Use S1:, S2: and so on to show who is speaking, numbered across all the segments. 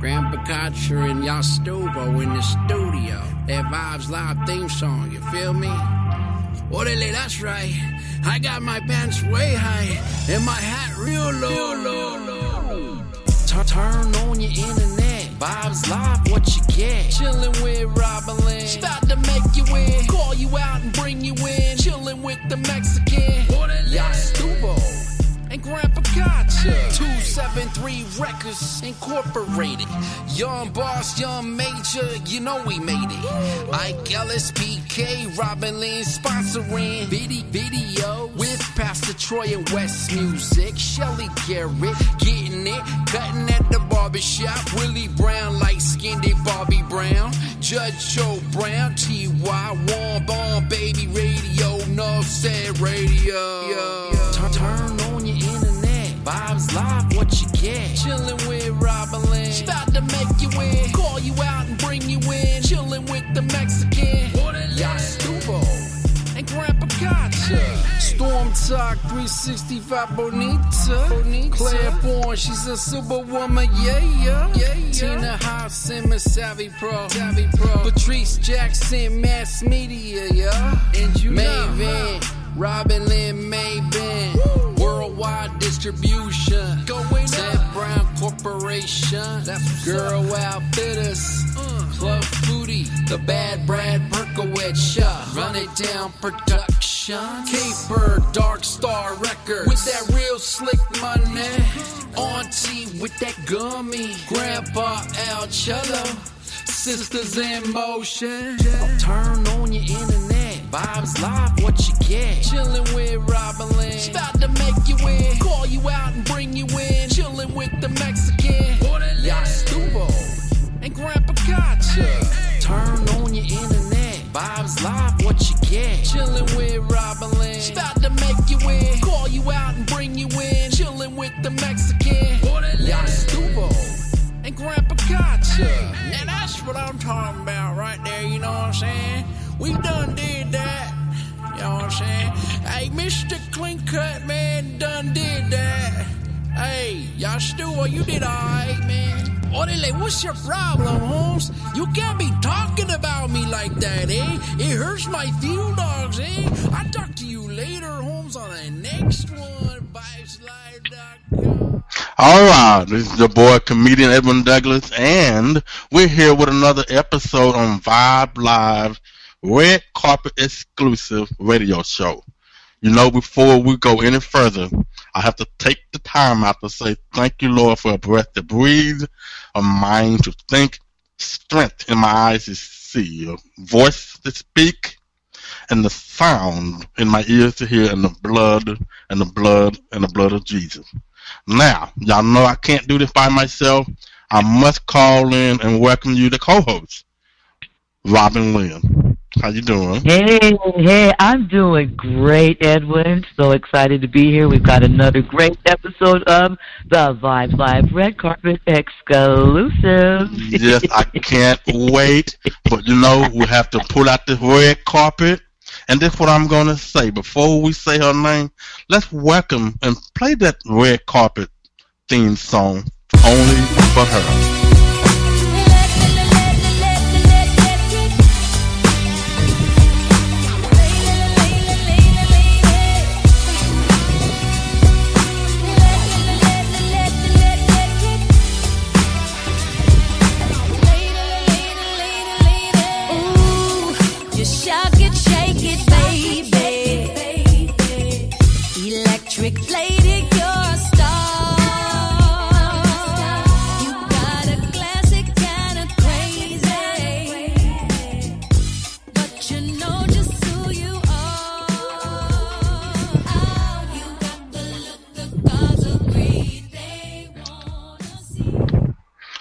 S1: Grandpa Kotcher and Yastuvo in the studio. That Vibes Live theme song, you feel me? Orderly, that's right. I got my pants way high and my hat real low. low, low. Turn, turn on your internet. Vibes Live, what you get? Chillin' with Robin Lynn. Start to make you in. Call you out and bring you in. Chillin' with the Mexican. Yastuvo and Grandpa Gotcha. 273 Records Incorporated. Young Boss, Young Major, you know we made it. Ike Ellis, PK, Robin Lynn sponsoring video, video with Pastor Troy and West Music. Shelly Garrett getting it, cutting at the barbershop. Willie Brown, light skinned Bobby Brown. Judge Joe Brown, T.Y. One Bomb, Baby Radio, No Said Radio. Turn on your live, what you get? Chillin' with Robin Lynn. Start to make you in. Call you out and bring you in. Chillin' with the Mexican. Yastuvo and Grandpa Gotcha. Storm Talk 365 Bonita. Bonita. Claire Bourne, she's a superwoman, yeah, yeah. yeah, yeah. Tina House, Simmons, Savvy Pro. Savvy Pro. Patrice Jackson, Mass Media, yeah. And you Maven, Robin Lynn Maven. Worldwide distribution. Going Ted Brown Corporation. That's Girl Outfitters. Mm. Club Foodie. The Bad Brad Berkowitz. Yeah. Run it down production. Caper Dark Star Records. With that real slick money. Auntie with that gummy. Grandpa Al Cello. Sisters in motion. Turn on your internet. Vibes live, what you get? Chillin' with Robin Lynn. Start to make you in. Call you out and bring you in. Chillin' with the Mexican. Yastuvo and Grandpa Gotcha. Turn on your internet. Vibes live, what you get? Chillin' with Robin Lynn. Start to make you in. Call you out and bring you in. Chillin' with the Mexican. Yastuvo and Grandpa Gotcha. Now that's what I'm talking about right there, you know what I'm saying? We done did that. You know what I'm saying? Hey, Mr. Clean Cut, man, done did that. Hey, y'all still, Yastuvo, you did alright, man. Orale, what's your problem, Holmes? You can't be talking about me like that, eh? It hurts my feel dogs, eh? I'll talk to you later, Holmes, on the next one.
S2: All right, this is your boy comedian Edwin Douglas, and we're here with another episode on Vibe Live Red Carpet exclusive radio show. You know, before we go any further, I have to take the time out to say thank you, Lord, for a breath to breathe, a mind to think, strength in my eyes to see, a voice to speak, and the sound in my ears to hear, and the blood, and the blood, and the blood of Jesus. Now, y'all know I can't do this by myself. I must call in and welcome you to co-host, Robin Lynn. How you doing?
S3: Hey, hey, I'm doing great, Edwin. So excited to be here. We've got another great episode of the Vibes Live Red Carpet exclusive.
S2: Yes, I can't wait. But you know, we have to pull out the red carpet. And that's what I'm going to say. Before we say her name, let's welcome and play that red carpet theme song only for her.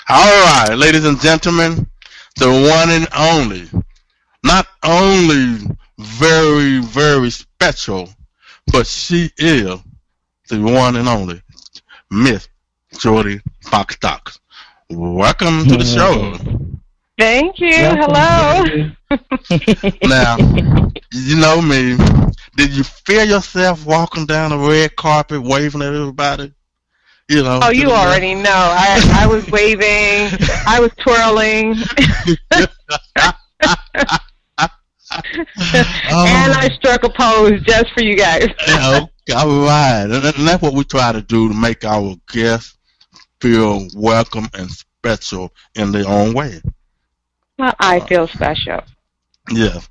S2: All right, ladies and gentlemen, the one and only, not only very, very special, but she is the one and only Miss Jordy Foxstock. Welcome to the show.
S4: Thank you.
S3: Welcome,
S4: Hello.
S2: Now, you know me. Did you feel yourself walking down the red carpet waving at everybody? You know.
S4: Oh, you already know. I I was waving. I was twirling. and I struck a pose just for you guys.
S2: Yeah, okay, all right. And that's what we try to do to make our guests feel welcome and special in their own way.
S4: Well, I feel special.
S2: Yes.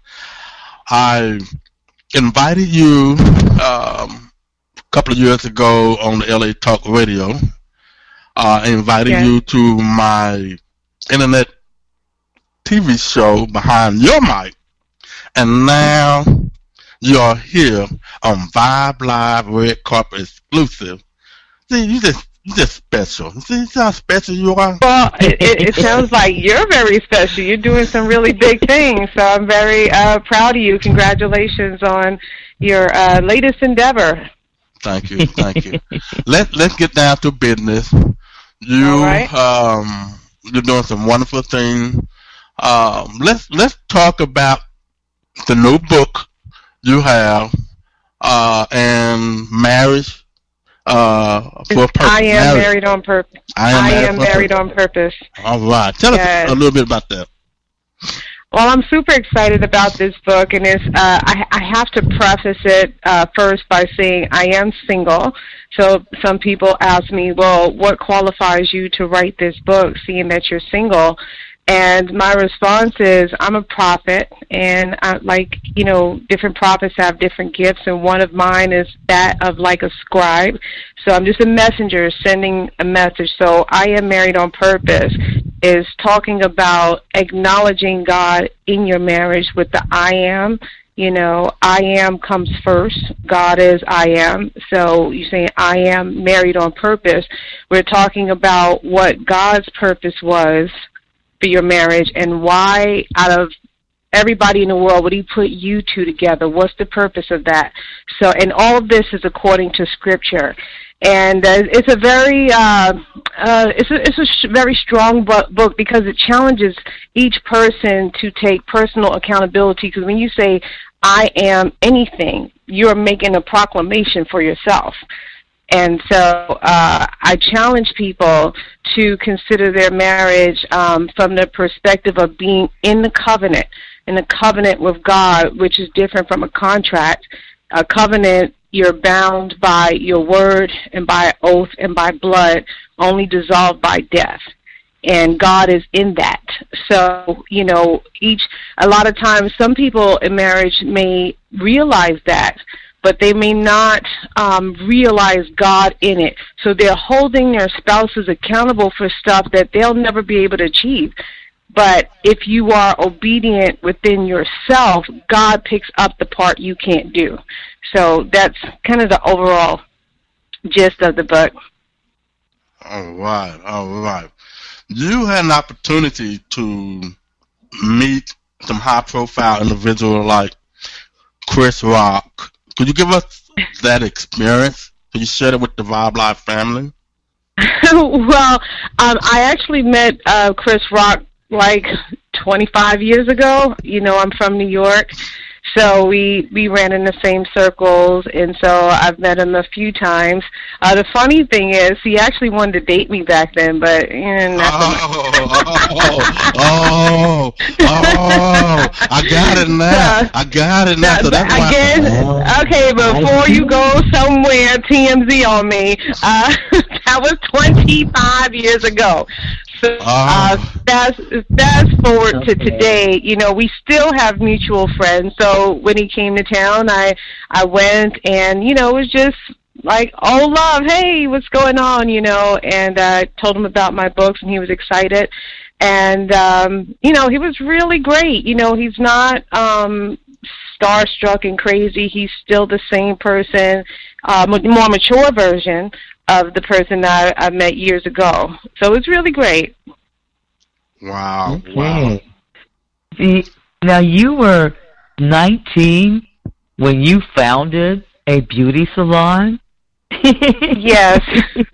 S2: I invited you um, couple of years ago on the LA Talk Radio. Uh, I invited
S4: Yes.
S2: you to my internet TV show behind your mic, and now you are here on Vibe Live Red Carpet exclusive. See, you just you just special. See, see how special you are.
S4: Well, it, it, it sounds like you're very special. You're doing some really big things. So I'm very uh, proud of you. Congratulations on your uh, latest endeavor.
S2: Thank you, thank you. Let Let's get down to business. You
S4: right.
S2: um you're doing some wonderful things. Um, let's let's talk about the new book you have uh, and marriage. Uh, for a purpose.
S4: I am
S2: Marriage.
S4: married on purpose.
S2: I am
S4: I
S2: married,
S4: am married on purpose.
S2: All right, tell
S4: Yes.
S2: us a little bit about that.
S4: Well, I'm super excited about this book, and it's, uh, I, I have to preface it uh, first by saying I am single. So some people ask me, well, what qualifies you to write this book, seeing that you're single? And my response is, I'm a prophet, and I, like you know, different prophets have different gifts, and one of mine is that of like a scribe. So I'm just a messenger sending a message. So I am married on purpose is talking about acknowledging God in your marriage with the I am. You know, I am comes first. God is I am. So you say I am married on purpose. We're talking about what God's purpose was for your marriage and why out of everybody in the world would he put you two together what's the purpose of that so and all of this is according to scripture and uh, it's a very uh, uh, it's a it's a sh- very strong bu- book because it challenges each person to take personal accountability because when you say I am anything you're making a proclamation for yourself and so uh, I challenge people to consider their marriage um, from the perspective of being in the covenant, in the covenant with God, which is different from a contract. A covenant, you're bound by your word and by oath and by blood, only dissolved by death. And God is in that. So, you know, each, a lot of times, some people in marriage may realize that, but they may not um, realize God in it. So they're holding their spouses accountable for stuff that they'll never be able to achieve. But if you are obedient within yourself, God picks up the part you can't do. So that's kind of the overall gist of the book.
S2: All right, all right. You had an opportunity to meet some high profile individual like Chris Rock. Could you give us that experience? Could you share it with the Vibe Live family?
S4: well, um, I actually met uh, Chris Rock like 25 years ago. You know, I'm from New York, so we we ran in the same circles, and so I've met him a few times. Uh, the funny thing is, he actually wanted to date me back then, but eh, not so much.
S2: Oh, oh, oh, oh, I got it now. I got it now. So that's why.
S4: Again, okay, before you go somewhere TMZ on me, uh, that was 25 years ago. So uh,
S2: Oh.
S4: fast, fast forward to today, you know, we still have mutual friends. So when he came to town, I I went, and you know, it was just like, oh love, hey, what's going on, you know? And I uh, told him about my books, and he was excited. And um, you know, he was really great. You know, he's not um starstruck and crazy. He's still the same person, uh, more mature version of the person I, I met years ago. So it's really great.
S2: Wow, wow.
S3: Okay. See, now you were 19 when you founded a beauty salon.
S4: Yes.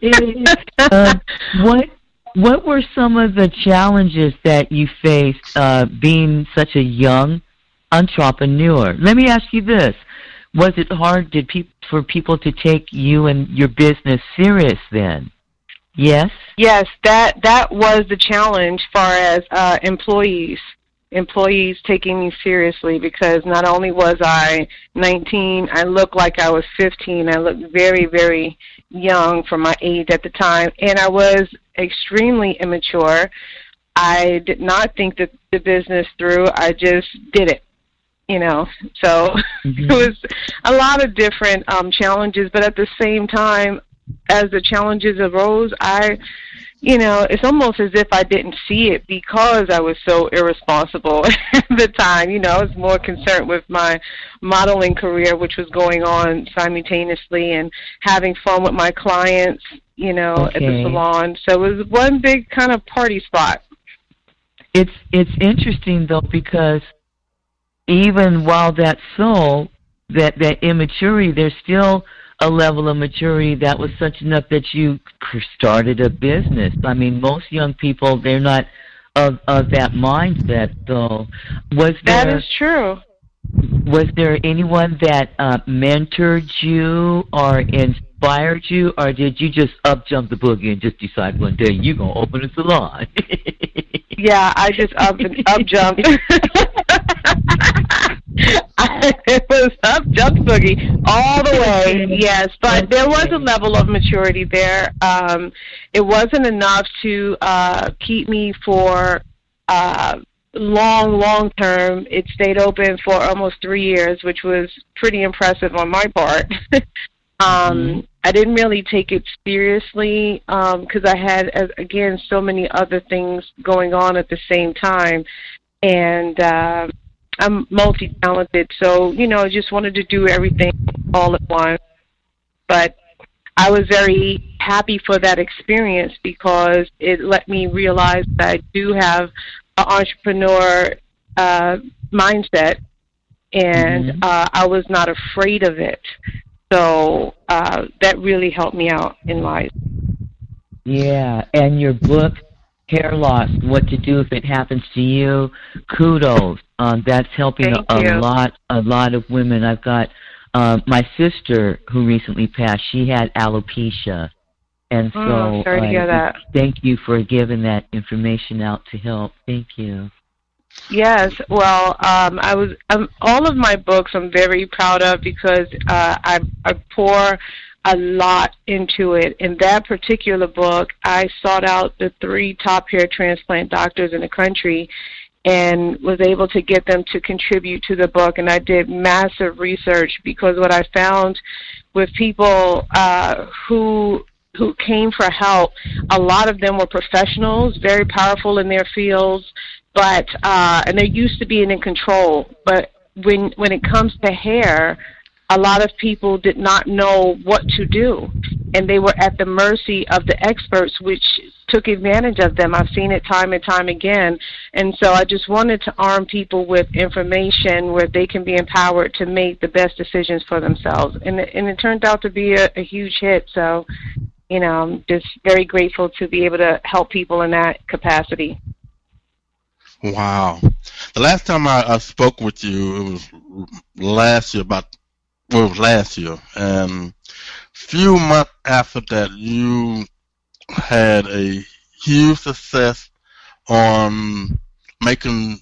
S3: uh, what what were some of the challenges that you faced uh, being such a young entrepreneur? Let me ask you this: Was it hard did peop- for people to take you and your business serious then? Yes.
S4: Yes, that that was the challenge far as uh, employees employees taking me seriously because not only was I 19, I looked like I was 15. I looked very, very young for my age at the time, and I was extremely immature. I did not think that the business through. I just did it, you know. So
S3: Mhm.
S4: it was a lot of different um, challenges, but at the same time, as the challenges arose, I you know, it's almost as if I didn't see it because I was so irresponsible at the time. You know, I was more concerned with my modeling career, which was going on simultaneously, and having fun with my clients, you know, at the salon. So it was one big kind of party spot.
S3: It's it's interesting though because even while that soul, that that immaturity, there's still a level of maturity that was such enough that you started a business. I mean, most young people they're not of of that mindset. Though, was
S4: That
S3: there
S4: is true.
S3: was there anyone that uh, mentored you or inspired you, or did you just up jump the boogie and just decide one day you're gonna open a salon?
S4: Yeah, I just up up jumped. I, it was up jump boogie all the way. Yes, but there was a level of maturity there. Um, it wasn't enough to uh, keep me for uh, long, long term. It stayed open for almost three years, which was pretty impressive on my part. um, I didn't really take it seriously because I had, again, so many other things going on at the same time, and uh, I'm multi-talented, so you know, I just wanted to do everything all at once. But I was very happy for that experience because it let me realize that I do have an entrepreneur uh, mindset, and
S3: Mhm.
S4: uh, I was not afraid of it. So uh, that really helped me out in life.
S3: Yeah, and your book, Hair Loss: What to Do If It Happens to You. Kudos. Um, that's helping
S4: Thank
S3: a, a lot, a lot of women. I've got um, my sister who recently passed. She had alopecia, and so
S4: Mm, sorry to hear
S3: uh,
S4: that.
S3: thank you for giving that information out to help. Thank you.
S4: Yes, well, um, I was um, all of my books. I'm very proud of because uh, I, I pour a lot into it. In that particular book, I sought out the three top hair transplant doctors in the country and was able to get them to contribute to the book. And I did massive research because what I found with people uh, who who came for help, a lot of them were professionals, very powerful in their fields, but uh, and they're used to being in control. But when when it comes to hair, a lot of people did not know what to do, and they were at the mercy of the experts, which took advantage of them. I've seen it time and time again, and so I just wanted to arm people with information where they can be empowered to make the best decisions for themselves, and it, and it turned out to be a, a huge hit. So. You know, I'm just very grateful to be able to help people in that capacity.
S2: Wow. The last time I, I spoke with you, it was last year, about, well, was last year. And few months after that, you had a huge success on making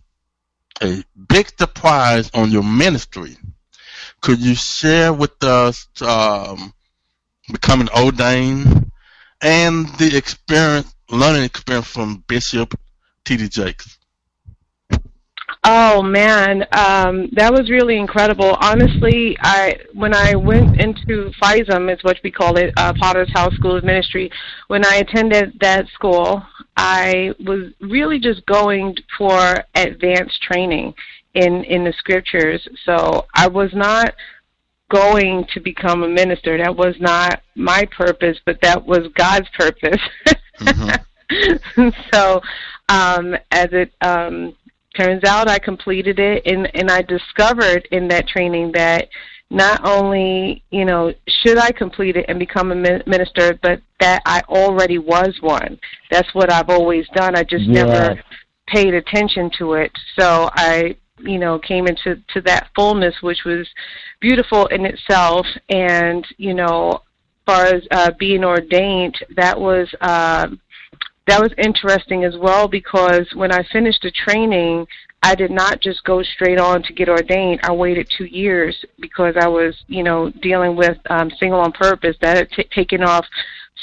S2: a big surprise on your ministry. Could you share with us um, becoming ordained and the experience, learning experience from Bishop T.D. Jakes?
S4: Oh man, um, that was really incredible. Honestly, I when I went into FISM, is what we call it, uh, Potter's House School of Ministry. When I attended that school, I was really just going for advanced training in in the scriptures. So I was not going to become a minister. That was not my purpose, but that was God's purpose.
S2: Mhm.
S4: so, um, as it um, turns out, I completed it, and and I discovered in that training that not only you know should I complete it and become a min- minister, but that I already was one. That's what I've always done. I just
S3: Yes.
S4: never paid attention to it. So I you know came into to that fullness, which was beautiful in itself, and you know as far as uh, being ordained, that was uh, that was interesting as well because when I finished the training, I did not just go straight on to get ordained. I waited two years because I was, you know, dealing with um, single on purpose that had t- taken off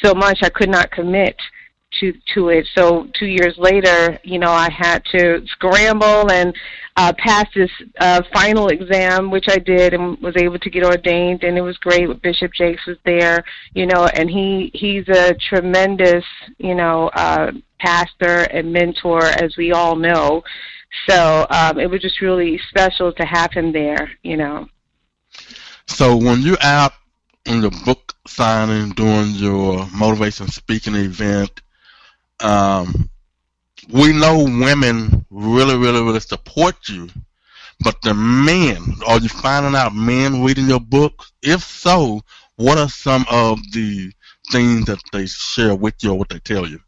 S4: so much I could not commit to to it. So two years later, you know, I had to scramble and uh, pass this uh, final exam, which I did, and was able to get ordained. And it was great. Bishop Jakes was there, you know, and he he's a tremendous, you know, uh, pastor and mentor, as we all know. So um, it was just really special to have him there, you know.
S2: So when you're out in the book signing, doing your motivation speaking event, um, we know women really, really, really support you. But the men, are you finding out men reading your book? If so, what are some of the things that they share with you or what they tell you?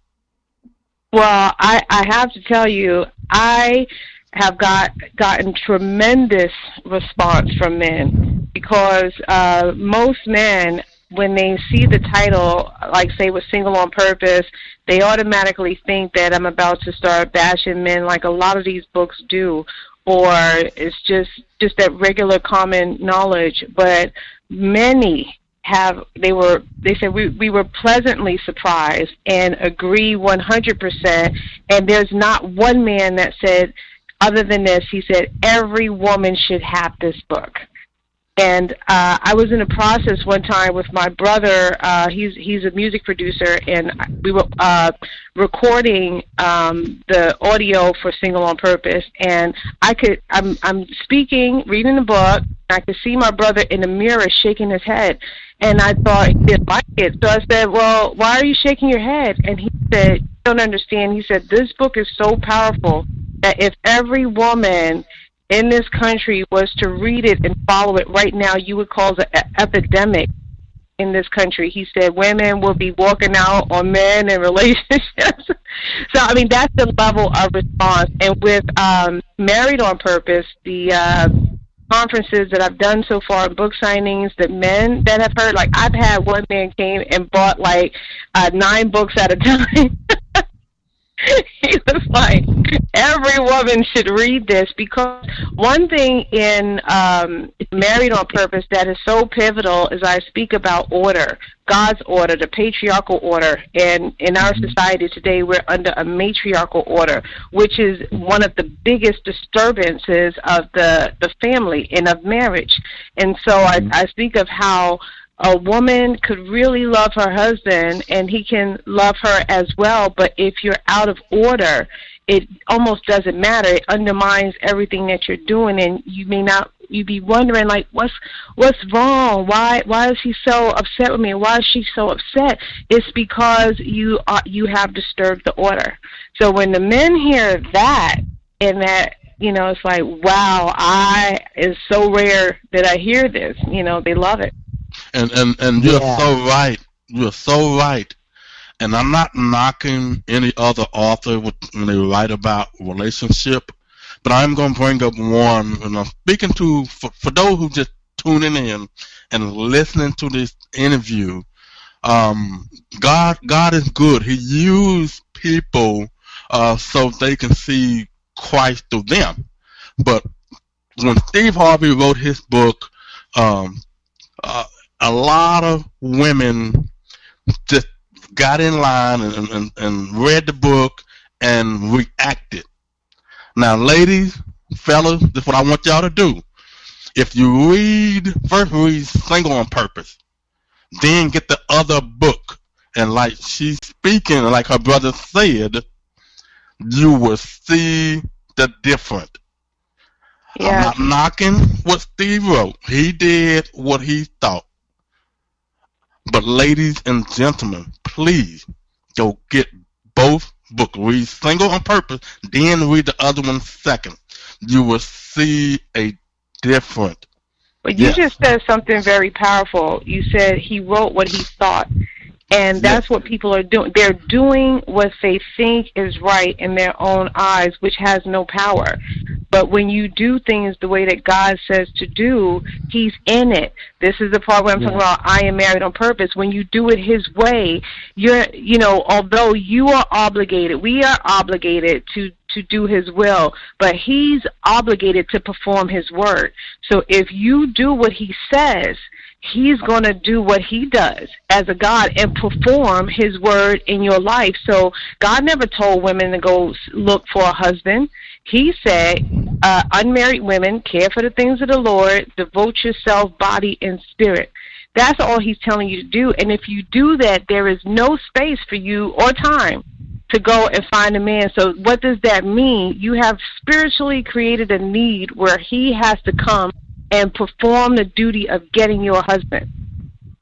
S4: Well, I, I have to tell you, I have got gotten tremendous response from men because uh, most men, when they see the title, like say with single on purpose, they automatically think that I'm about to start bashing men, like a lot of these books do, or it's just just that regular common knowledge. But many have they were they said we we were pleasantly surprised and agree 100% and there's not one man that said other than this he said every woman should have this book and uh I was in a process one time with my brother uh he's he's a music producer and we were uh recording um the audio for single on purpose and I could I'm I'm speaking reading the book I could see my brother in the mirror shaking his head and I thought he didn't like it. So I said, Well, why are you shaking your head? And he said, You don't understand. He said, This book is so powerful that if every woman in this country was to read it and follow it right now, you would cause an epidemic in this country. He said women will be walking out on men and relationships. so I mean that's the level of response. And with um Married on Purpose, the uh conferences that I've done so far, book signings, the men that have heard, like I've had one man came and bought like uh, nine books at a time. he was like, every woman should read this because one thing in um, Married on Purpose that is so pivotal is I speak about order, God's order, the patriarchal order. And in our society today, we're under a matriarchal order, which is one of the biggest disturbances of the, the family and of marriage. And so I, I speak of how a woman could really love her husband and he can love her as well, but if you're out of order, it almost doesn't matter. It undermines everything that you're doing and you may not You'd be wondering like what's what's wrong? Why why is he so upset with me? Why is she so upset? It's because you are you have disturbed the order. So when the men hear that and that you know, it's like, wow, I is so rare that I hear this. You know, they love it.
S2: And and and you're
S3: Yeah.
S2: so right. You're so right. And I'm not knocking any other author with, when they write about relationship, but I'm going to bring up one, and I'm speaking to for, for those who just tuning in and listening to this interview. Um, God, God is good. He used people uh, so they can see Christ through them. But when Steve Harvey wrote his book, um, uh, a lot of women just got in line and, and, and read the book and reacted. Now, ladies, fellas, this is what I want y'all to do. If you read, first read Single on Purpose, then get the other book. And like she's speaking, like her brother said, you will see the difference. I'm not knocking what Steve wrote. He did what he thought. But ladies and gentlemen, please go get both books. Read Single on Purpose, then read the other one second. You will see a different.
S4: But you
S2: Yes.
S4: just said something very powerful. You said he wrote what he thought. And that's what people are doing. They're doing what they think is right in their own eyes, which has no power. But when you do things the way that God says to do, He's in it. This is the part where I'm talking about I am married on purpose. When you do it His way, you're, you know, although you are obligated, we are obligated to to do his will, but he's obligated to perform his word. So if you do what he says, he's going to do what he does as a God and perform his word in your life. So God never told women to go look for a husband. He said, uh, unmarried women, care for the things of the Lord, devote yourself, body, and spirit. That's all he's telling you to do. And if you do that, there is no space for you or time to go and find a man. So what does that mean? You have spiritually created a need where he has to come and perform the duty of getting your husband.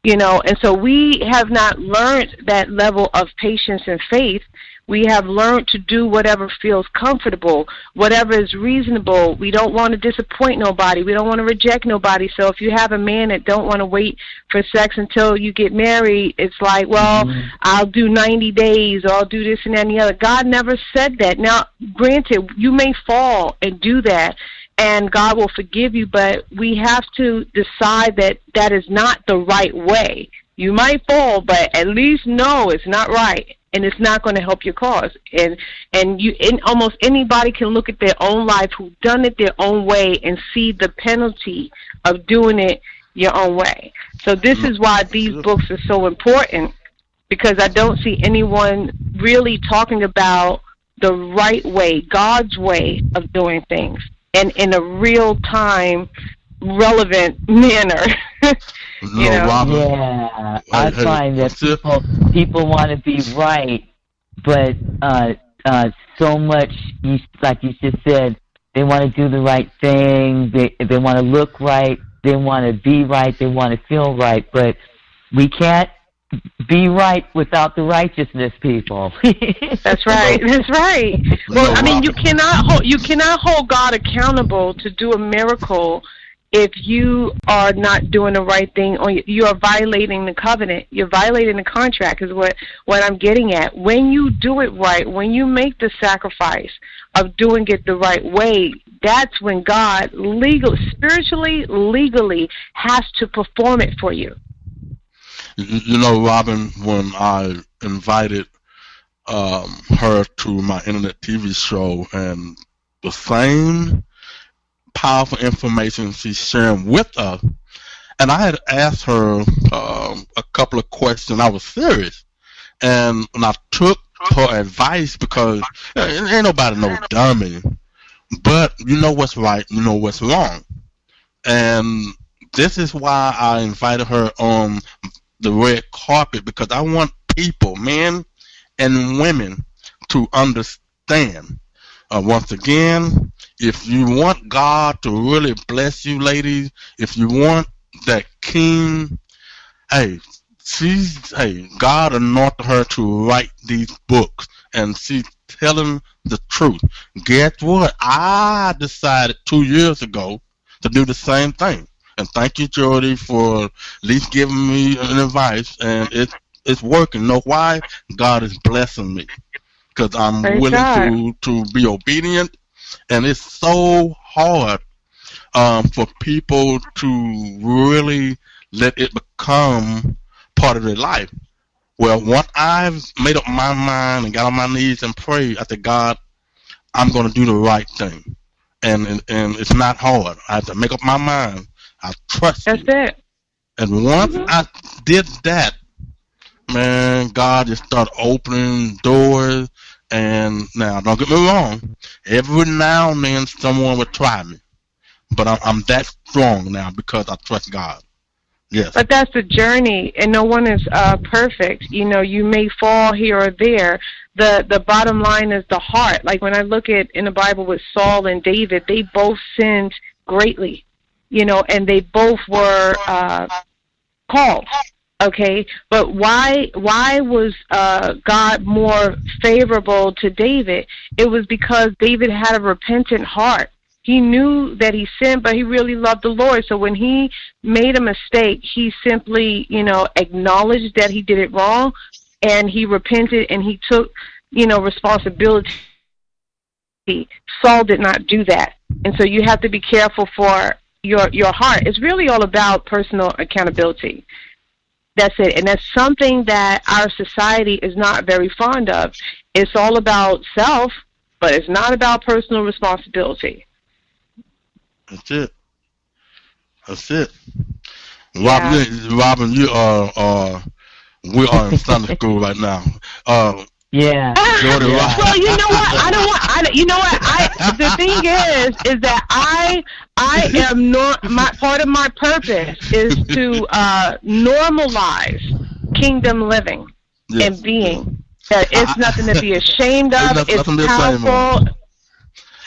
S4: You know, and so we have not learned that level of patience and faith. We have learned to do whatever feels comfortable, whatever is reasonable. We don't want to disappoint nobody. We don't want to reject nobody. So if you have a man that don't want to wait for sex until you get married, it's like, well, mm-hmm. I'll do 90 days or I'll do this and that and the other. God never said that. Now, granted, you may fall and do that and God will forgive you, but we have to decide that that is not the right way. You might fall, but at least know it's not right and it's not going to help your cause. And and you and almost anybody can look at their own life who've done it their own way and see the penalty of doing it your own way. So this is why these books are so important because I don't see anyone really talking about the right way, God's way of doing things and in a real time relevant manner.
S3: you know? Robert, yeah, I find that people people want to be right, but uh, uh, so much, you, like you just said, they want to do the right thing. They they want to look right. They want to be right. They want to feel right. But we can't be right without the righteousness people.
S4: That's right. That's right. Well i mean you cannot hold you cannot hold god accountable to do a miracle if you are not doing the right thing or you are violating the covenant. You're violating the contract is what what i'm getting at. When you do it right when you make the sacrifice of doing it the right way that's when god legal spiritually legally has to perform it for you
S2: you know, Robin, when I invited um, her to my internet TV show, and the same powerful information she's sharing with us, and I had asked her um, a couple of questions. I was serious, and, and I took her advice because ain't nobody no dummy, but you know what's right, you know what's wrong, and this is why I invited her on the red carpet because I want people, men and women, to understand. Uh, once again, if you want God to really bless you, ladies, if you want that king, hey, she's hey, God anointed her to write these books, and she's telling the truth. Guess what? I decided two years ago to do the same thing. And thank you, Jordy, for at least giving me an advice. And it's it's working. Know why? God is blessing me because I'm Praise willing God. to to be obedient. And it's so hard um, for people to really let it become part of their life. Well, once I've made up my mind and got on my knees and prayed, I said, God, I'm going to do the right thing. And, and and it's not hard. I have to make up my mind I trust
S4: That's
S2: you.
S4: it.
S2: And once mm-hmm. I did that, man, God just started opening doors. And now, don't get me wrong, every now and then someone would try me. But I'm, I'm that strong now because I trust God. Yes.
S4: But that's the journey, and no one is uh, perfect. You know, you may fall here or there. The the bottom line is the heart. Like when I look at in the Bible with Saul and David, they both sinned greatly you know, and they both were uh, called. Okay, but why why was uh, God more favorable to David? It was because David had a repentant heart. he knew that he sinned, but he really loved the Lord. So when he made a mistake, he simply, you know, acknowledged that he did it wrong and he repented and he took, you know, responsibility. Saul did not do that. And so you have to be careful for your your heart. It's really all about personal accountability. That's it. And that's something that our society is not very fond of. It's all about self, but it's not about personal responsibility.
S2: That's it. That's it. Robin, you, Robin, you are uh, we are in Sunday school right now. Uh,
S3: Yeah.
S2: Jordan.
S4: Well, you know what? I don't want. I, you know what? I the thing is, is that I I am not my part of my purpose is to uh, normalize kingdom living
S2: yes.
S4: and being. That it's nothing to be ashamed of.
S2: nothing-
S4: It's
S2: nothing to be ashamed of.
S4: powerful.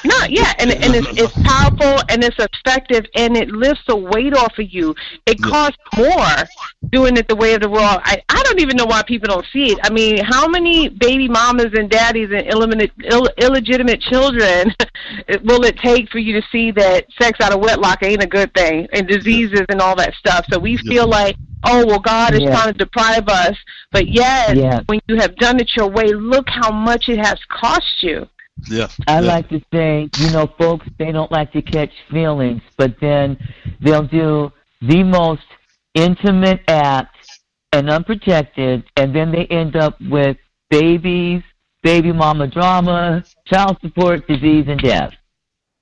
S4: No, yeah, and and it's it's powerful and it's effective and it lifts the weight off of you. It costs more doing it the way of the world. I I don't even know why people don't see it. I mean, how many baby mamas and daddies and illegitimate Ill, illegitimate children will it take for you to see that sex out of wedlock ain't a good thing and diseases and all that stuff? So we feel like, oh well, God is
S3: Yeah.
S4: trying to deprive us, but yet
S3: Yeah.
S4: when you have done it your way, look how much it has cost you.
S2: Yes.
S3: I
S2: yes.
S3: like to say, you know, folks, they don't like to catch feelings, but then they'll do the most intimate act and unprotected, and then they end up with babies, baby mama drama, child support, disease, and death.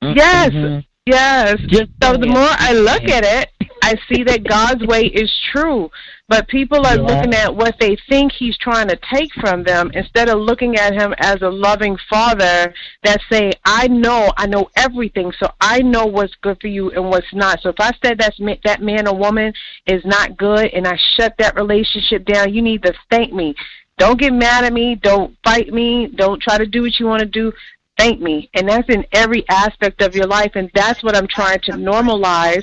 S4: Yes.
S3: Mhm.
S4: Yes.
S3: Just
S4: So the more I look at it, I see that God's way is true. But people are
S3: Yeah.
S4: looking at what they think He's trying to take from them instead of looking at Him as a loving Father that say, "I know, I know everything, so I know what's good for you and what's not." So if I said that's that man or woman is not good, and I shut that relationship down, you need to thank me. Don't get mad at me. Don't fight me. Don't try to do what you want to do thank me and that's in every aspect of your life and that's what i'm trying to normalize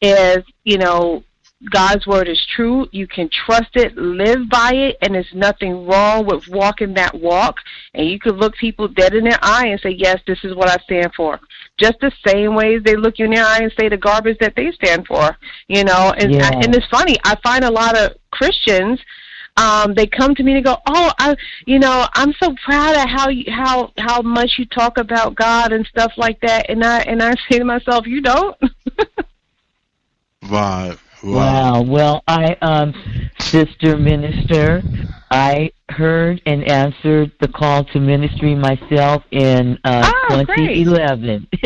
S4: is you know god's word is true. You can trust it live by it and there's nothing wrong with walking that walk. And you can look people dead in their eye and say yes this is what i stand for. Just the same way as they look you in their eye and say the garbage that they stand for you know? And
S3: Yeah.
S4: and it's funny. I find a lot of christians um they come to me and go oh i you know i'm so proud of how you how how much you talk about god and stuff like that. And i and i say to myself you don't.
S2: Right. Right.
S3: Wow. Well, I, um, sister minister, I heard and answered the call to ministry myself in uh,
S4: Oh, great.
S3: 2011.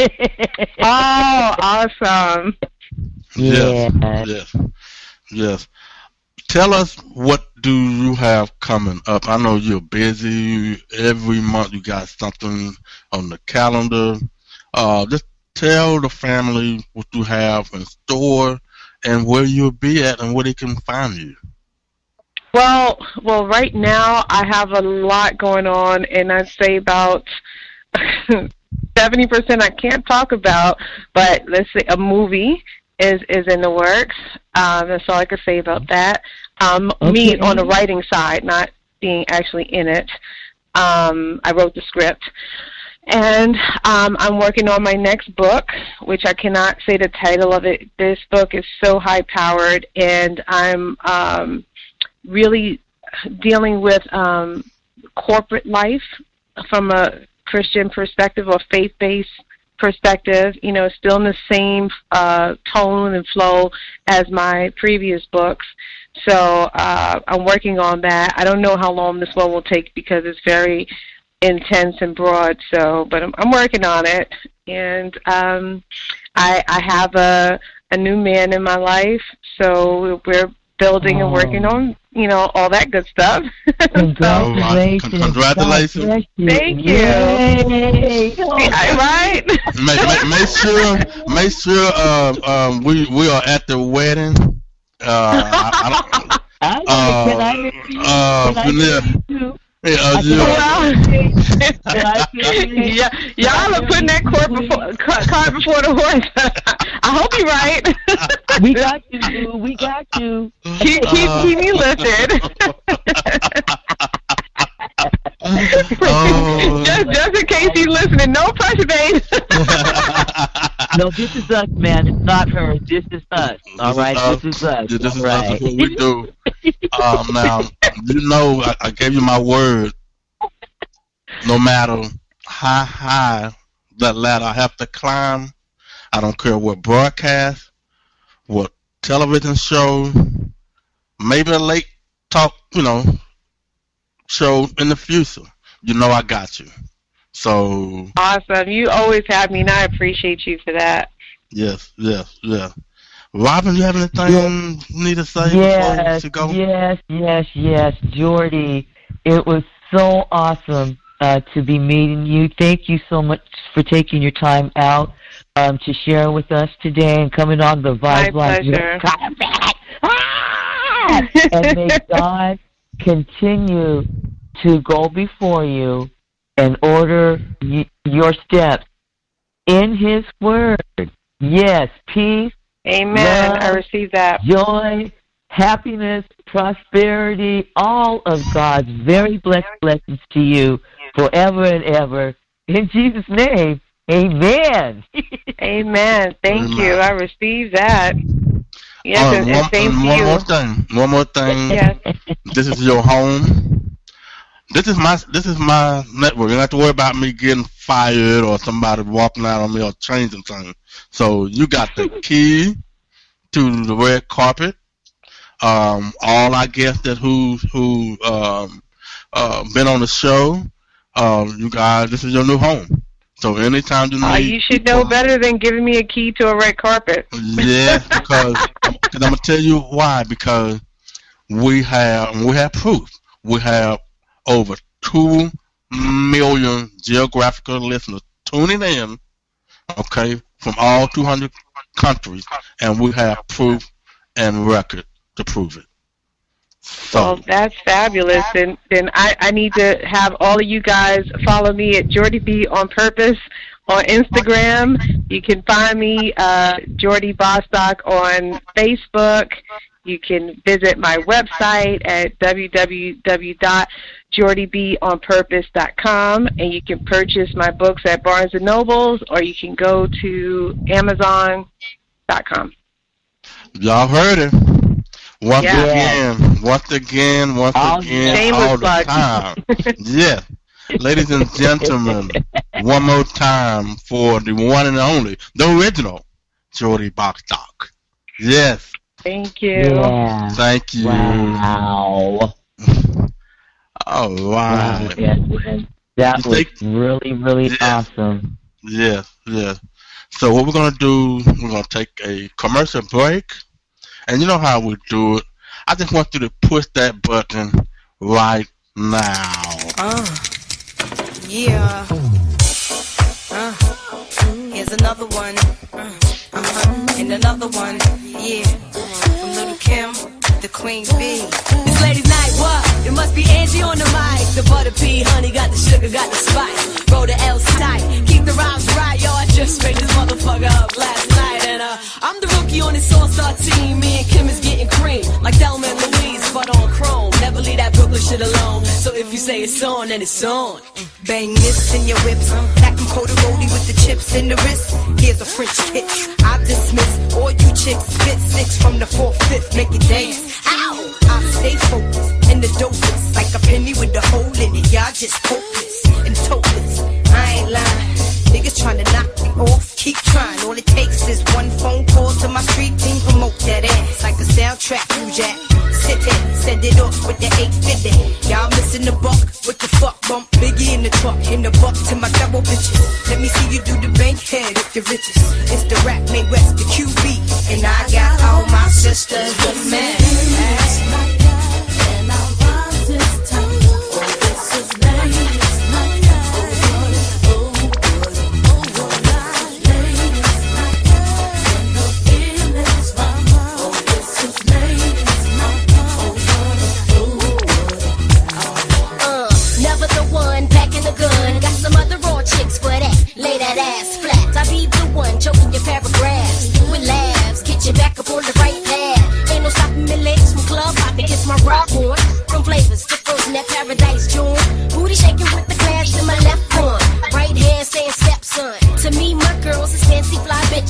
S4: oh awesome
S2: Yes.
S3: Yeah.
S2: Yes. Yes. Tell us what do you have coming up? I know you're busy. Every month you got something on the calendar. Uh, just tell the family what you have in store and where you'll be at and where they can find you.
S4: Well, well, right now I have a lot going on, and I'd say about seventy percent I can't talk about. But let's say a movie is is in the works. Um, that's all I could say about that. Um, Me on the writing side, not being actually in it. Um, I wrote the script. And um, I'm working on my next book, which I cannot say the title of it. This book is so high powered, and I'm um, really dealing with um, corporate life from a Christian perspective or faith based perspective. You know, still in the same uh, tone and flow as my previous books. So uh, I'm working on that. I don't know how long this one will take because it's very intense and broad. So, but I'm, I'm working on it, and um, I, I have a a new man in my life. So we're building and working
S3: Oh.
S4: on you know all that good stuff.
S3: Congratulations.
S2: Con- congratulations.
S3: God you.
S4: Thank you.
S3: Yay.
S4: Yeah, right?
S2: make, make, make sure, make sure uh, um, we we are at the wedding. Uh, I, I don't,
S3: I.
S2: Uh,
S3: Can I hear you?
S2: uh,
S3: Can I hear
S2: yeah.
S3: you too?
S2: uh,
S3: I
S2: yeah.
S4: yeah, y'all are putting that cart before cart cart before the horse. I hope you're right.
S3: We got you, Boo. We got you.
S4: keep keep keep me lifted.
S2: Oh.
S4: just just in case he's listening, no pressure, babe.
S3: no, this is us, man. It's not her. This is us. All right,
S2: us.
S3: this is us.
S2: Yeah, this is
S3: all
S2: us.
S3: right.
S2: This is what we do. um, now, you know, I, I gave you my word. No matter how high that ladder I have to climb, I don't care what broadcast, what television show, maybe a late talk, you know, show in the future. You know, I got you. So
S4: Awesome. You always have me, and I appreciate you for that.
S2: yes, yes, yes. Robin, you have anything you need to say before
S3: Yes,
S2: you go?
S3: yes, yes, yes, Jordy. It was so awesome uh, to be meeting you. Thank you so much for taking your time out um, to share with us today and coming on the
S4: My
S3: Vibe Live
S4: pleasure.
S3: Ah! and may God continue to go before you and order y- your steps in His Word. Yes, peace,
S4: Amen.
S3: Love.
S4: I receive that.
S3: joy, happiness, prosperity, all of God's very blessed blessings to you forever and ever. In Jesus' name, amen.
S4: Amen. Thank
S2: Amen.
S4: you. I receive that. Yes,
S2: Uh,
S4: and,
S2: one,
S4: and same
S2: and
S4: to
S2: one more thing. One more thing.
S4: Yes.
S2: This is your home. This is my this is my network. You don't have to worry about me getting fired or somebody walking out on me or changing something. So you got the key to the red carpet. Um, all I guess that who who um, uh, been on the show. Um, you guys, this is your new home. So anytime you need,
S4: Uh, you should know better than giving me a key to a red carpet.
S2: Yes, because cause I'm gonna tell you why. Because we have we have proof. We have over two million geographical listeners tuning in. Okay, from all 200 countries, and we have proof and record to prove it. So
S4: Well, that's fabulous. And then I, I need to have all of you guys follow me at Jordy B on Purpose on Instagram. You can find me uh, Jordy Bostock on Facebook. You can visit my website at www.jordybonpurpose.com, and you can purchase my books at Barnes and Nobles, or you can go to Amazon.com.
S2: y'all heard it. Once
S4: Yeah.
S2: again, once again, once
S3: All-
S2: again, all the
S4: plug.
S2: time. yes. Ladies and gentlemen, one more time for the one and only, the original, Jordy Bostock. Yes,
S4: Thank you.
S3: Yeah.
S2: thank you.
S3: Wow.
S2: All
S3: Wow.
S2: right.
S3: Yes, man. That
S2: You
S3: was
S2: think-
S3: really, really
S2: Yeah.
S3: awesome.
S2: Yes, yes. So what we're gonna do, we're gonna take a commercial break, and you know how we do it. I just want you to push that button right now.
S5: Uh, yeah. Uh, here's another one. Uh. And another one. Yeah. From Lil' Kim, the Queen Bee.
S6: This ladies' night, what? It must be Angie on the mic. The butter pea, honey, got the sugar, got the spice. Roll the L tight, keep the rhymes right, yo. I just straight this motherfucker up last night, and uh, I'm the rookie on this all-star team. Me and Kim is getting cream, like Thelma and Louise, but on chrome. Never leave that Brooklyn shit alone. So if you say it's on, then it's on.
S5: Bang this in your whips. Back and Cody with the chips in the wrist. Here's a French kiss. I dismiss all you chicks. Spit six from the fourth, fifth, make it dance. Ow! I stay focused and the dopest. Like a penny with a hole in it. Y'all just hopeless and topless. I ain't lying. Niggas trying to knock off, keep trying. All it takes is one phone call to my street team, promote that ass like a soundtrack. You jack, sit there, send it off with the 850. Y'all missing the buck, what the fuck bump? Biggie in the truck, in the buck to my double bitches. Let me see you do the bank head if you're richest. It's the rap made west, the QB, and I got all my sisters with me.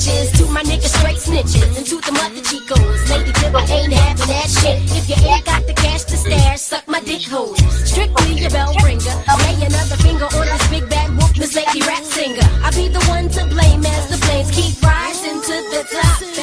S7: Bitches. To my niggas straight snitches. And to the mother chicos. Lady Dibber ain't having that shit. If you ain't got the cash to stare, suck my dick hole. Strictly your bell ringer. Lay another finger on this big bad whoop, Miss Lady Rap Singer. I'll be the one to blame as the flames keep rising to the top.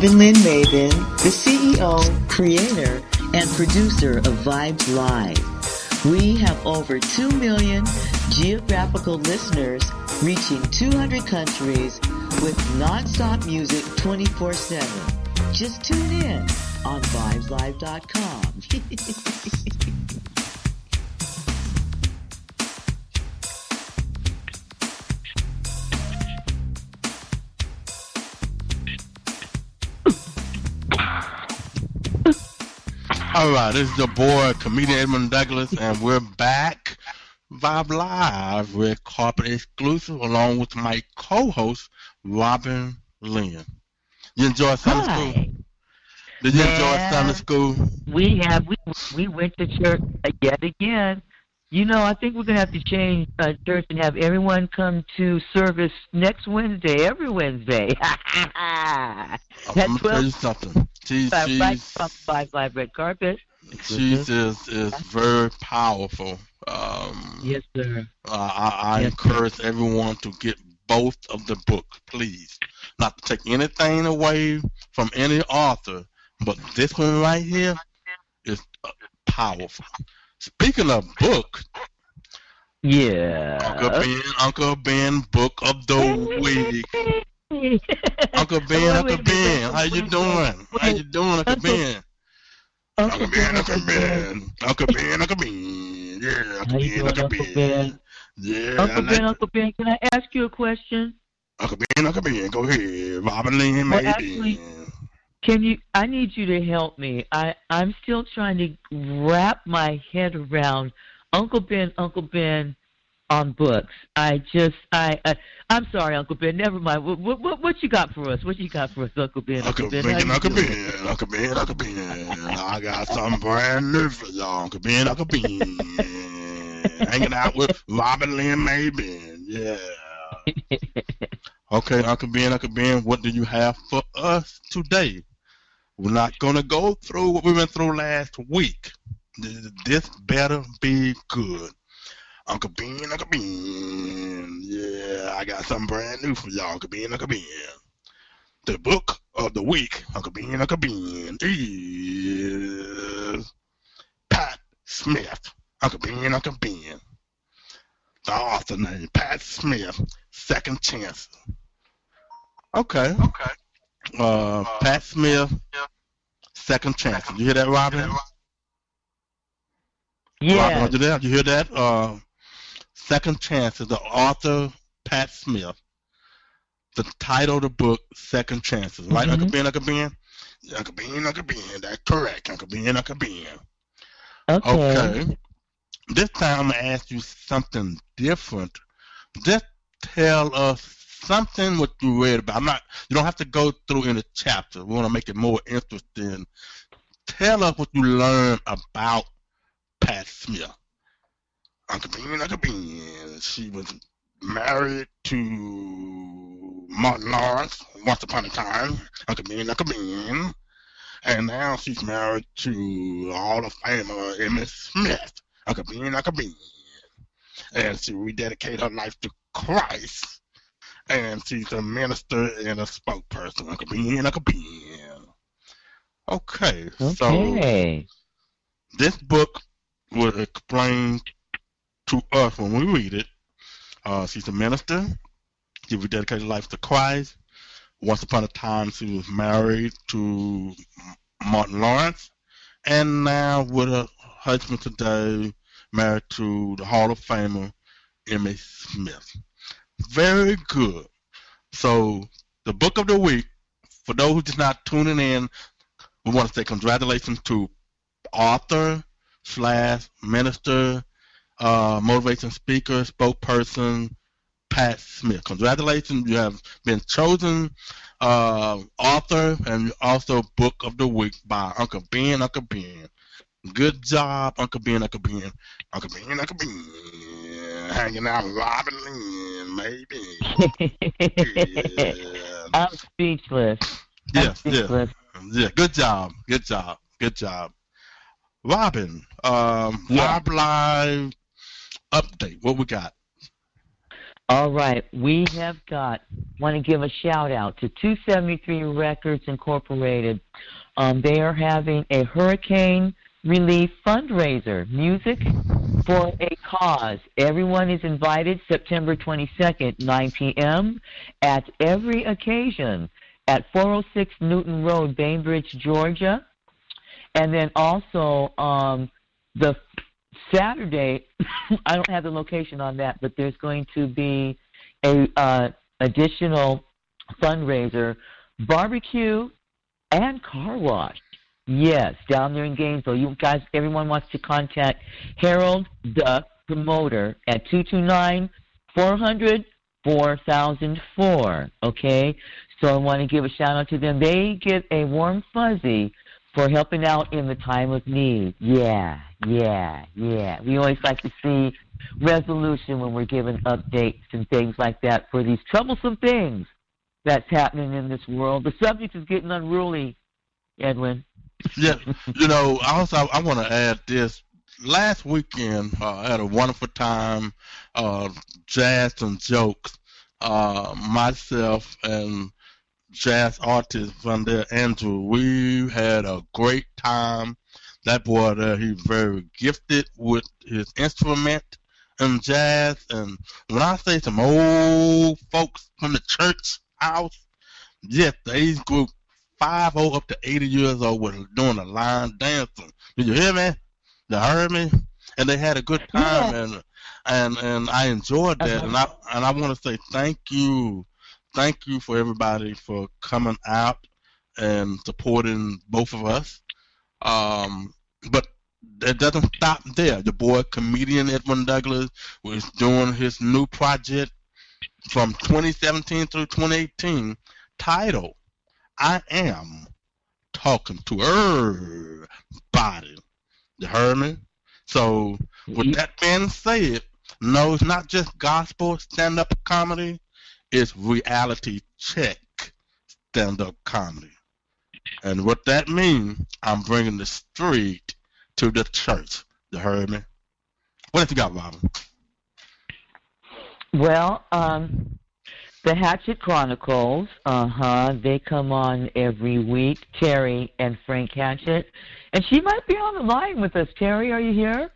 S8: Robin Lynn Maven, the CEO, creator, and producer of Vibes Live. We have over 2 million geographical listeners reaching 200 countries with non-stop music 24-7. Just tune in on vibeslive.com.
S2: All right, this is your boy, comedian Edmund Douglas, and we're back. Vibe Live with Carpet Exclusive, along with my co-host, Robin Lynn. You enjoy Sunday
S3: Hi.
S2: school? Did you enjoy
S3: Yeah.
S2: Sunday school?
S3: We have we we went to church yet again. You know, I think we're gonna have to change uh, church and have everyone come to service next Wednesday, every Wednesday.
S2: I'm gonna tell you
S3: twelve,
S2: something. She's
S3: uh, right
S2: she's
S3: from Vibe Live red carpet.
S2: she's is is very powerful. Um,
S3: Yes, sir.
S2: Uh, I, I
S3: Yes,
S2: encourage everyone to get both of the books, please. Not to take anything away from any author, but this one right here is uh, powerful. Speaking of book,
S3: Yeah.
S2: Uncle Ben, Uncle Ben, book of the week. Uncle Ben, Uncle Ben, how you doing? How you doing, Uncle
S3: Uncle-
S2: Ben? Uncle Ben, Uncle Ben, Uncle Ben, Uncle Ben, yeah, Uncle Ben, Uncle
S3: Uncle
S2: Ben, yeah,
S3: Uncle Ben, Uncle Ben, can I ask you a question?
S2: Uncle Ben, Uncle Ben, go ahead. Robin Lynn, maybe.
S3: Can you? I need you to help me. I I'm still trying to wrap my head around Uncle Ben, Uncle Ben on books. I just I, I I'm sorry, Uncle Ben. Never mind. What what what, what you got for us? What you got for us, Uncle Ben?
S2: Uncle
S3: How
S2: Ben,
S3: you
S2: Uncle
S3: doing?
S2: Ben, Uncle Ben, Uncle Ben. I got something brand new for y'all. Uncle Ben, Uncle Ben. Hanging out with Robin Lynn Maben. Yeah. Okay, Uncle Ben, Uncle Ben, what do you have for us today? We're not going to go through what we went through last week. This better be good. Uncle Ben, Uncle Ben. Yeah, I got something brand new for y'all, Uncle Ben, Uncle Ben. The book of the week, Uncle Bean, Uncle Bean, is Pat Smith. Uncle Bean, Uncle Bean. The author name, Pat Smith, Second Chance. Okay. Okay. Uh, Pat Smith, Second Chance. Did you hear that, Robin? Robin,
S3: Yeah.
S2: hear that? You hear that? Uh, Second Chance is the author, Pat Smith. The title of the book, Second Chances. Right,
S3: Mhm.
S2: Uncle Ben, Uncle Ben? Uncle Ben, Uncle Ben. That's correct, Uncle Ben, Uncle Ben.
S3: Okay.
S2: Okay. This time I'm going to ask you something different. Just tell us something what you read about. I'm not, you don't have to go through in a chapter. We want to make it more interesting. Tell us what you learned about Pat Smith. Uncle Bean, Uncle Bean. She was married to Martin Lawrence once upon a time. Uncle Bean, Uncle Bean. And now she's married to Hall of Famer Emmitt Smith. Uncle Bean, Uncle Bean. And she rededicated her life to Christ. And she's a minister and a spokesperson. Uncle Bean, Uncle Bean. Okay, so this book will explain to us when we read it. Uh, she's a minister. She rededicated her life to Christ. Once upon a time, she was married to Martin Lawrence, and now with her husband today, married to the Hall of Famer Emmitt Smith. Very good. So the book of the week, for those who just not tuning in, we want to say congratulations to author slash minister, uh, motivation speaker, spokesperson, Pat Smith. Congratulations, you have been chosen uh, author and also book of the week by Uncle Ben, Uncle Ben. Good job, Uncle Ben, Uncle Ben, Uncle Ben, Uncle Ben. Hanging out Robin Lynn, maybe. Yeah.
S3: I'm speechless. I'm
S2: Yes, yes.
S3: speechless.
S2: Yeah, good job. Good job. Good job. Robin, um,
S3: Yeah.
S2: Vibe Live update. What we got?
S3: All right, we have got. Want to give a shout out to 273 Records Incorporated. Um, they are having a hurricane relief fundraiser, music for a cause. Everyone is invited September 22nd, 9 p.m. at every occasion at 406 Newton Road, Bainbridge, Georgia. And then also um, the Saturday, I don't have the location on that, but there's going to be a uh, additional fundraiser, barbecue and car wash. Yes, down there in Gainesville. You guys, everyone wants to contact Harold the promoter at 229 400 4004. Okay? So I want to give a shout out to them. They get a warm fuzzy for helping out in the time of need. Yeah, yeah, yeah. We always like to see resolution when we're given updates and things like that for these troublesome things that's happening in this world. The subject is getting unruly, Edwin.
S2: Yeah, you know, also I want to add this. Last weekend, uh, I had a wonderful time. Uh, jazz and jokes. Uh, myself and jazz artist from there, Andrew. We had a great time. That boy there, he's very gifted with his instrument and jazz. And when I say some old folks from the church house, yes, the age group five oh up to eighty years old was doing a line dancing. Did you hear me? You heard me? And they had a good time and and and I enjoyed that and I and I want to say thank you, thank you for everybody for coming out and supporting both of us. Um, but it doesn't stop there. The boy comedian Edwin Douglas was doing his new project from 2017 through 2018 titled I am talking to everybody. You heard me? So, with that being said, no, it's not just gospel stand up comedy, it's reality check stand up comedy. And what that means, I'm bringing the street to the church. You heard me? What else you got, Robin?
S3: Well, um, The Hatchet Chronicles, uh huh. They come on every week. Terry and Frank Hatchet, and she might be on the line with us. Terry, are you here?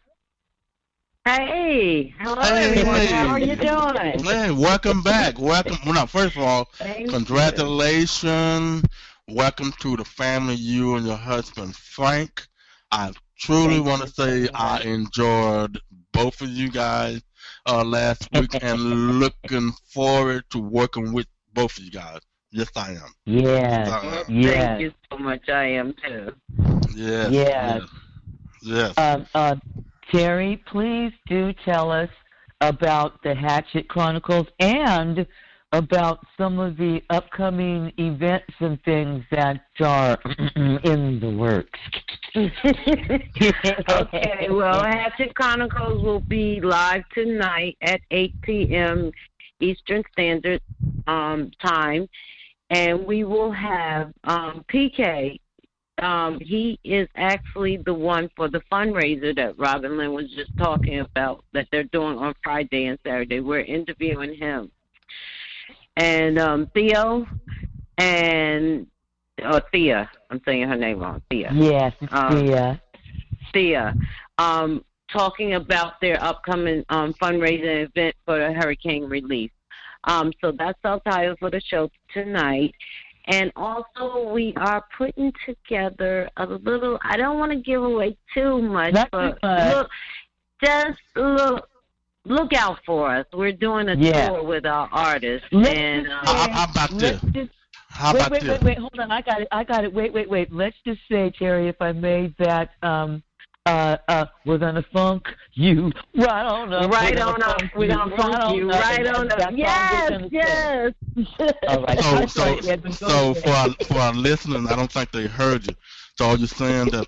S9: Hey, hello
S2: Hey,
S9: everyone.
S2: hey.
S9: How are you doing?
S2: Hey, welcome back. Welcome. Well, now, first of all,
S9: Thank
S2: congratulations. Welcome to the family, you and your husband, Frank. I truly
S9: Thank
S2: want to say
S9: so
S2: I enjoyed both of you guys uh, last week and looking forward to working with both of you guys. Yes, I am.
S3: Yes,
S2: Uh,
S9: you.
S3: yes,
S9: Thank you so much. I am too.
S2: Yes.
S3: Yes.
S2: Yes. yes.
S3: Um, uh, Terry, please do tell us about the Hatchet Chronicles and about some of the upcoming events and things that are in the works.
S9: okay, well, Hatchet Chronicles will be live tonight at 8 p.m. Eastern Standard um, Time, and we will have um, PK. Um, he is actually the one for the fundraiser that Robin Lynn was just talking about that they're doing on Friday and Saturday. We're interviewing him. And um, Theo and or Thea, I'm saying her name wrong. Thea.
S3: yes,
S9: Um,
S3: Thea.
S9: Thea, um, talking about their upcoming um, fundraising event for the hurricane relief. Um, so that's our title for the show tonight. And also, we are putting together a little. I don't want to give away too much,
S3: Not
S9: but
S3: much.
S9: look, just look, look out for us. We're doing a
S3: Yeah.
S9: tour with our artists,
S3: Let's
S9: and
S3: just
S9: um,
S2: How, how about
S3: Let's
S2: this?
S3: just
S2: How
S3: wait,
S2: about
S3: wait,
S2: this?
S3: wait, wait, hold on. I got it. I got it. Wait, wait, wait. Let's just say, Terry, if I made that, um, uh, uh, we're gonna funk you right on up.
S9: right on up, we're gonna funk you right on up. Yes, yes.
S3: All right.
S2: So, so,
S3: right, Edmund, go
S2: so for our, for our listeners, I don't think they heard you. So are you saying that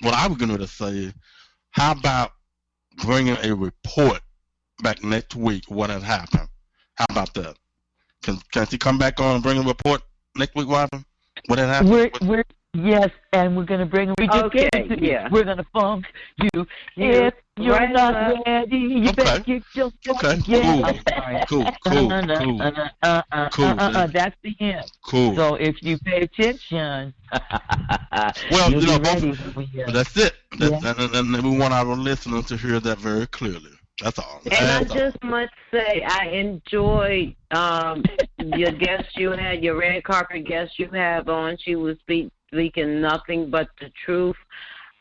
S2: what I was going to say is, how about bringing a report back next week what had happened? How about that? Can can she come back on and bring a report next week, Robin? What had happened?
S3: We're
S2: What-
S3: we're yes, and we're gonna bring. We just
S9: Okay,
S3: gave it to you.
S9: yeah.
S3: We're gonna funk you.
S9: You
S3: If you're
S9: right
S3: not
S9: up.
S3: ready, you
S2: Okay.
S3: better get yourself
S2: Okay,
S3: together.
S2: cool.
S3: I'm.
S2: Cool, cool,
S3: Uh, uh,
S2: cool,
S3: uh, uh, uh,
S2: Cool,
S3: uh, uh, uh, that's the hint.
S2: cool.
S3: So if you pay attention,
S2: Well,
S3: you'll
S2: you know,
S3: be ready when we, uh,
S2: that's it. That's,
S3: Yeah.
S2: and, and we want our listeners to hear that very clearly. That's all.
S9: And I
S2: all.
S9: just must say, I enjoyed um, your guest you had, your red carpet guest you have on. She was speak, speaking nothing but the truth.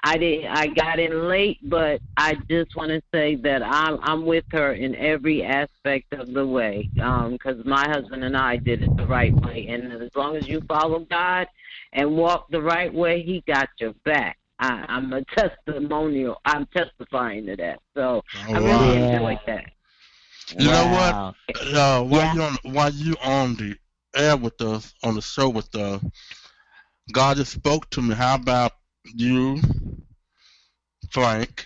S9: I did. I got in late, but I just want to say that I'm I'm with her in every aspect of the way. Because my husband and I did it the right way, and as long as you follow God and walk the right way, He got your back. I, I'm a testimonial. I'm testifying to that. So I really
S2: Alright.
S3: Yeah.
S9: enjoyed that.
S2: You know what? Uh, while
S3: Yeah.
S2: you on while you on the air with us on the show with us, God just spoke to me. How about you, Frank,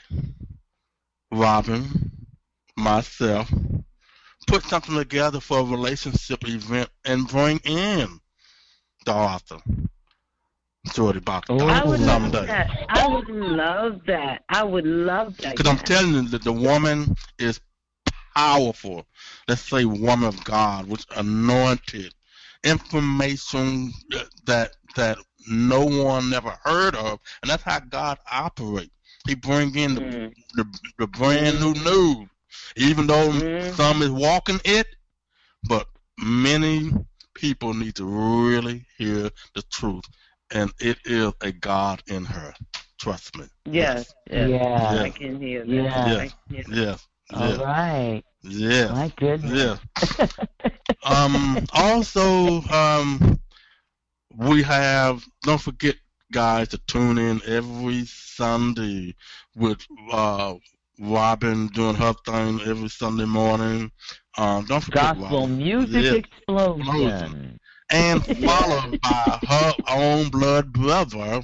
S2: Robin, myself, put something together for a relationship event and bring in the author, Jordy Box.
S3: Oh.
S9: I would love that. I would love that. I would love that.
S2: Because I'm telling you that the woman is powerful. Let's say woman of God, which anointed information that that no one ever heard of, and that's how God operates. He bring in the,
S9: Mm.
S2: the, the brand new news, even though
S9: Mm.
S2: some is walking it, but many people need to really hear the truth, and it is a God in her. Trust me.
S9: Yes. yes.
S3: Yeah.
S9: I can hear that.
S3: Yeah.
S9: I can hear that.
S2: Yes.
S3: All
S2: Yes.
S3: right.
S2: Yes.
S3: My goodness.
S2: Yeah. Um, also, um, we have, don't forget, guys, to tune in every Sunday with uh, Robin doing her thing every Sunday morning. Um, don't forget
S3: Gospel
S2: Robin.
S3: music
S2: Yeah.
S3: explosion.
S2: And followed by her own blood brother,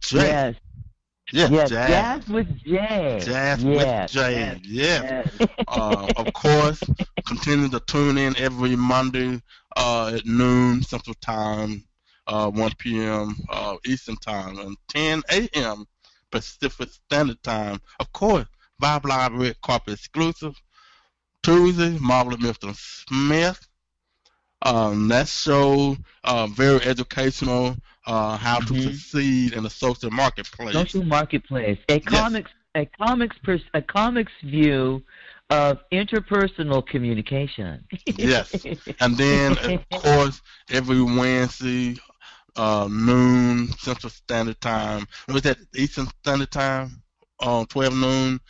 S2: Jay.
S3: Yes.
S2: Yeah,
S3: Yes.
S2: Jazz.
S3: Jazz with Jay.
S2: Jazz
S3: yes.
S2: with Jay. Yes.
S9: Yes.
S2: uh, of course, continue to tune in every Monday uh, at noon Central Time, uh, 1 p.m. Uh, Eastern Time, and 10 a.m. Pacific Standard Time. Of course, Vibe Live Red Carpet exclusive. Tuesday, Marvelous Mr. Smith. Um, that show uh, very educational. Uh, how to
S3: Mhm.
S2: succeed in the social marketplace.
S3: Social marketplace. A comics a comics pers- a comics view of interpersonal communication.
S2: yes, and then of course every Wednesday uh, noon Central Standard Time. Was that Eastern Standard Time? On twelve noon,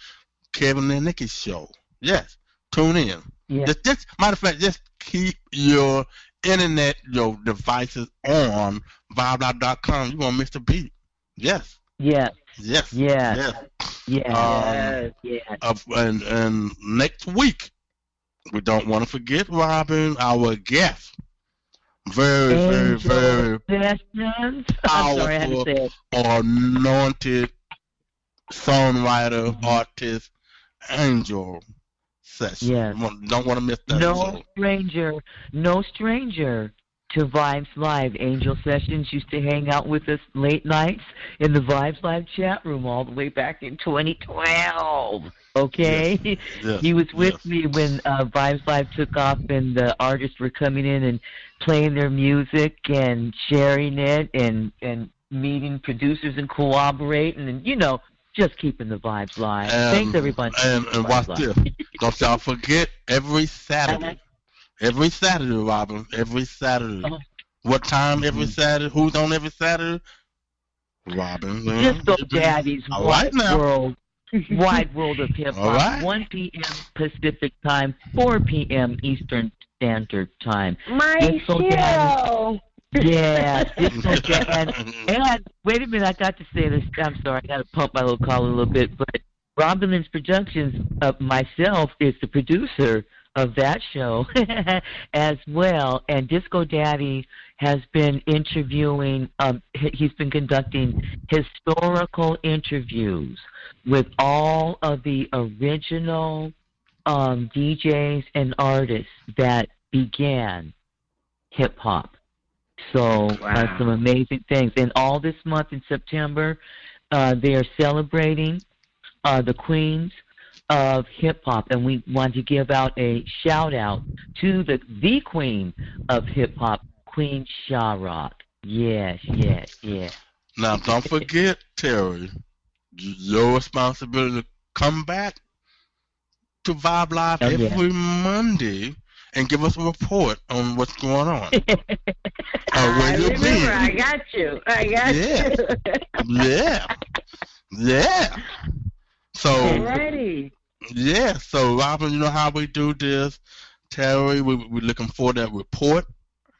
S2: Kevin and Nikki show. Yes, tune in.
S3: Yeah.
S2: Just, just matter of fact, just keep your internet, your devices on VibeLive.com. You won't miss the beat. Yes,
S3: Yes.
S2: yes,
S3: Yes.
S2: yes.
S3: Yes.
S2: Um,
S3: yes.
S2: Of, and, and next week, we don't want to forget Robin, our guest. Very, very,
S3: Angel
S2: very
S3: Sessions. I'm sorry, I had to
S2: powerful,
S3: say
S2: anointed songwriter,
S3: Mm-hmm.
S2: artist, Angel Session.
S3: Yes.
S2: Don't want to miss that.
S3: No stranger, no stranger to Vibes Live. Angel Sessions used to hang out with us late nights in the Vibes Live chat room all the way back in 2012. Okay,
S2: Yes,
S3: he was with
S2: yes.
S3: me when uh, Vibes Live took off, and the artists were coming in and playing their music and sharing it, and and meeting producers and cooperating, and you know, just keeping the vibes live. Thanks everybody.
S2: And, and watch this. Don't y'all forget every Saturday. Every Saturday, Robin. Every Saturday.
S3: Uh-huh.
S2: What time every
S3: Mm-hmm.
S2: Saturday? Who's on every Saturday? Robin.
S3: Disco Daddy's
S2: All right
S3: Wide
S2: now.
S3: World. Wide World of Hip Hop,
S2: right.
S3: 1 p.m. Pacific Time, 4 p.m. Eastern Standard Time.
S4: My
S3: Disco Daddy.
S4: hero.
S3: Yeah, And, and wait a minute, I got to say this. I'm sorry, I got to pump my little collar a little bit. But Robin Lynn's Productions, uh, myself, is the producer of that show as well. And Disco Daddy has been interviewing, um, he- he's been conducting historical interviews with all of the original um, DJs and artists that began hip hop. So uh, some amazing things. And all this month in September, uh, they are celebrating uh, the queens of hip hop, and we want to give out a shout out to the the queen of hip hop, Queen Sha-Rock. Yes, yes, yes.
S2: Now, don't forget, Terry, your responsibility to come back to Vibe Live
S3: Oh, yeah.
S2: every Monday and give us a report on what's going on. uh, you
S4: remember. I got you. I got
S2: Yeah.
S4: you.
S2: yeah. Yeah. So,
S4: Alrighty.
S2: yeah. So, Robin, you know how we do this. Terry, we, we're looking for that report.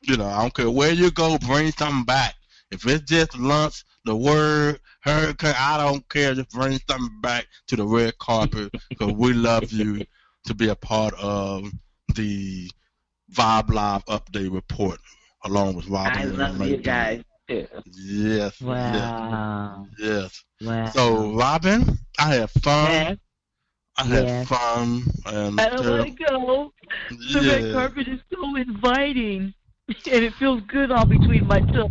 S2: You know, I don't care where you go, bring something back. If it's just lunch, the word, hurricane, I don't care. Just bring something back to the red carpet because we love you to be a part of the Vibe Live update report along with Robin.
S9: I
S2: and
S9: love you guys too.
S2: Yes.
S3: Wow.
S2: Yes. yes.
S3: Wow.
S2: So, Robin, I had fun.
S3: Yes.
S2: I had
S3: Yes.
S2: fun. And
S3: I don't want to go. The red carpet is so inviting, and it feels good all between my toes.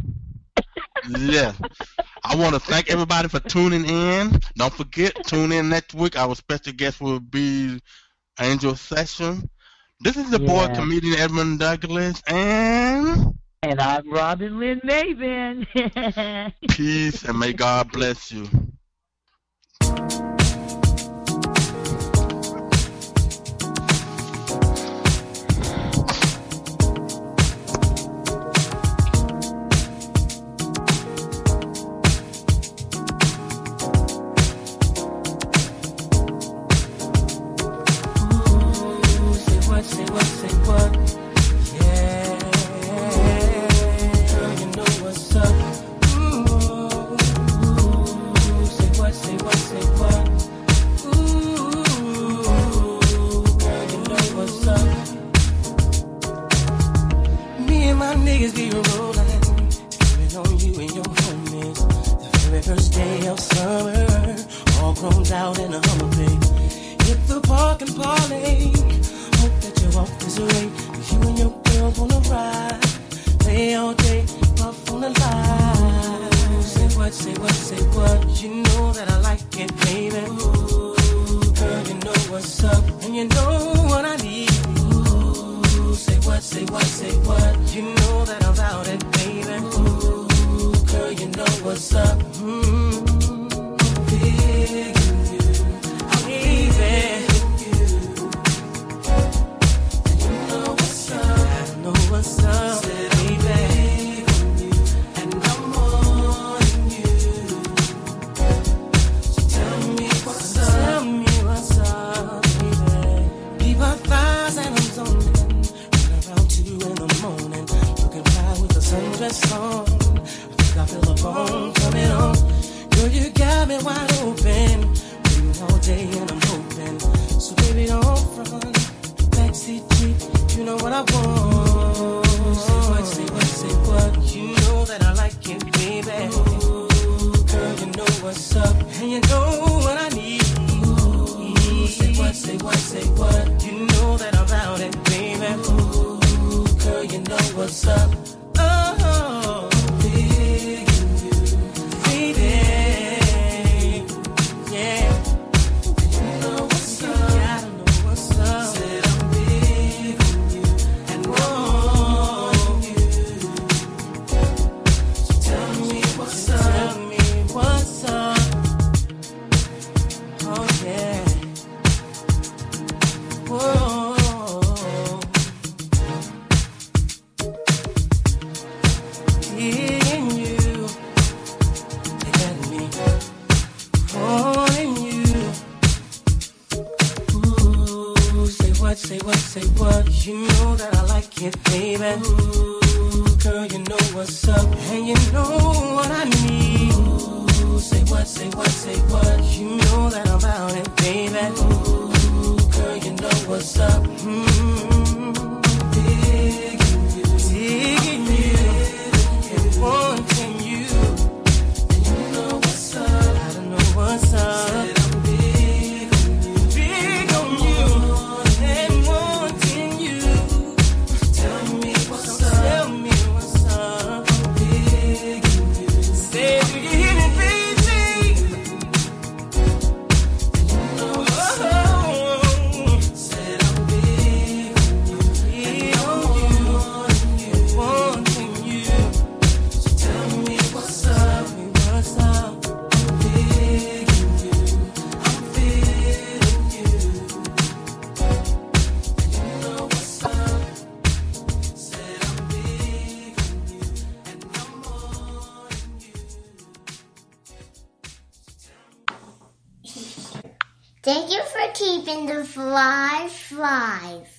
S2: yeah. I want to thank everybody for tuning in. Don't forget, tune in next week. Our special guest will be Angel Session. This is the boy comedian Edmund Douglas, and
S3: And I'm Robin Lynn Maven.
S2: peace and may God bless you.
S10: Thank